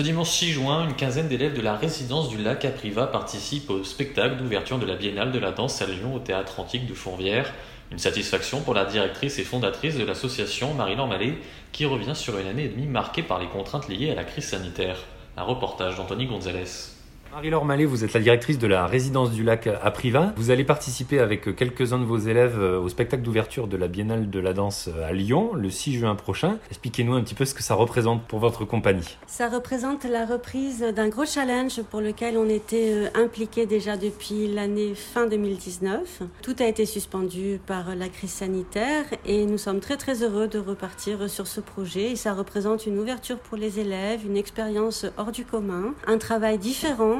Ce dimanche 6 juin, une quinzaine d'élèves de la résidence du lac à participent au spectacle d'ouverture de la Biennale de la danse à Lyon au théâtre antique de Fourvière. Une satisfaction pour la directrice et fondatrice de l'association, Marie-Laure Mallet, qui revient sur une année et demie marquée par les contraintes liées à la crise sanitaire. Un reportage d'Anthony Gonzalez. Marie-Laure Mallet, vous êtes la directrice de la résidence du lac à Privas. Vous allez participer avec quelques-uns de vos élèves euh, au spectacle d'ouverture de la Biennale de la danse à Lyon le 6 juin prochain. Expliquez-nous un petit peu ce que ça représente pour votre compagnie. Ça représente la reprise d'un gros challenge pour lequel on était euh, impliqué déjà depuis l'année fin 2019. Tout a été suspendu par la crise sanitaire et nous sommes très très heureux de repartir sur ce projet. ça représente une ouverture pour les élèves, une expérience hors du commun, un travail différent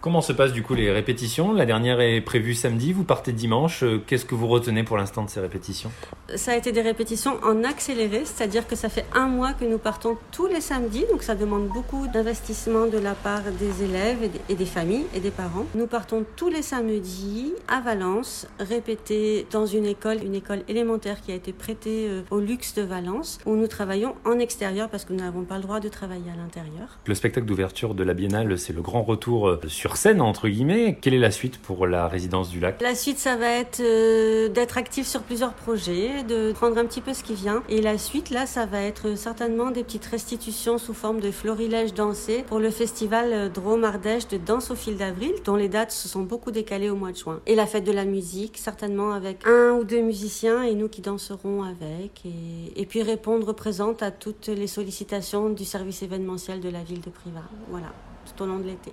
Comment se passent du coup les répétitions? La dernière est prévue samedi, vous partez dimanche. Euh, qu'est-ce que vous retenez pour l'instant de ces répétitions? Ça a été des répétitions en accéléré, c'est-à-dire que ça fait un mois que nous partons tous les samedis, donc ça demande beaucoup d'investissement de la part des élèves et des familles et des parents. Nous partons tous les samedis à Valence, répéter dans une école, une école élémentaire qui a été prêtée euh, au luxe de Valence, où nous travaillons en extérieur parce que nous n'avons pas le droit de travailler à l'intérieur. Le spectacle d'ouverture de la Biennale, c'est le grand retour euh, sur scène, entre guillemets. Quelle est la suite pour la résidence du lac? La suite, ça va être euh, d'être actif sur plusieurs projets, de prendre un petit peu ce qui vient. Et la suite, là, ça va être certainement des petites restitutions sous forme de florilèges dansés pour le festival euh, Drôme-Ardèche de danse au fil d'avril, dont les dates se sont beaucoup décalées au mois de juin. Et la fête de la musique, certainement avec un ou deux musiciens et nous qui danserons avec. Et, et puis répondre présente à toutes les sollicitations du service événementiel de la ville de Privas. Voilà, tout au long de l'été.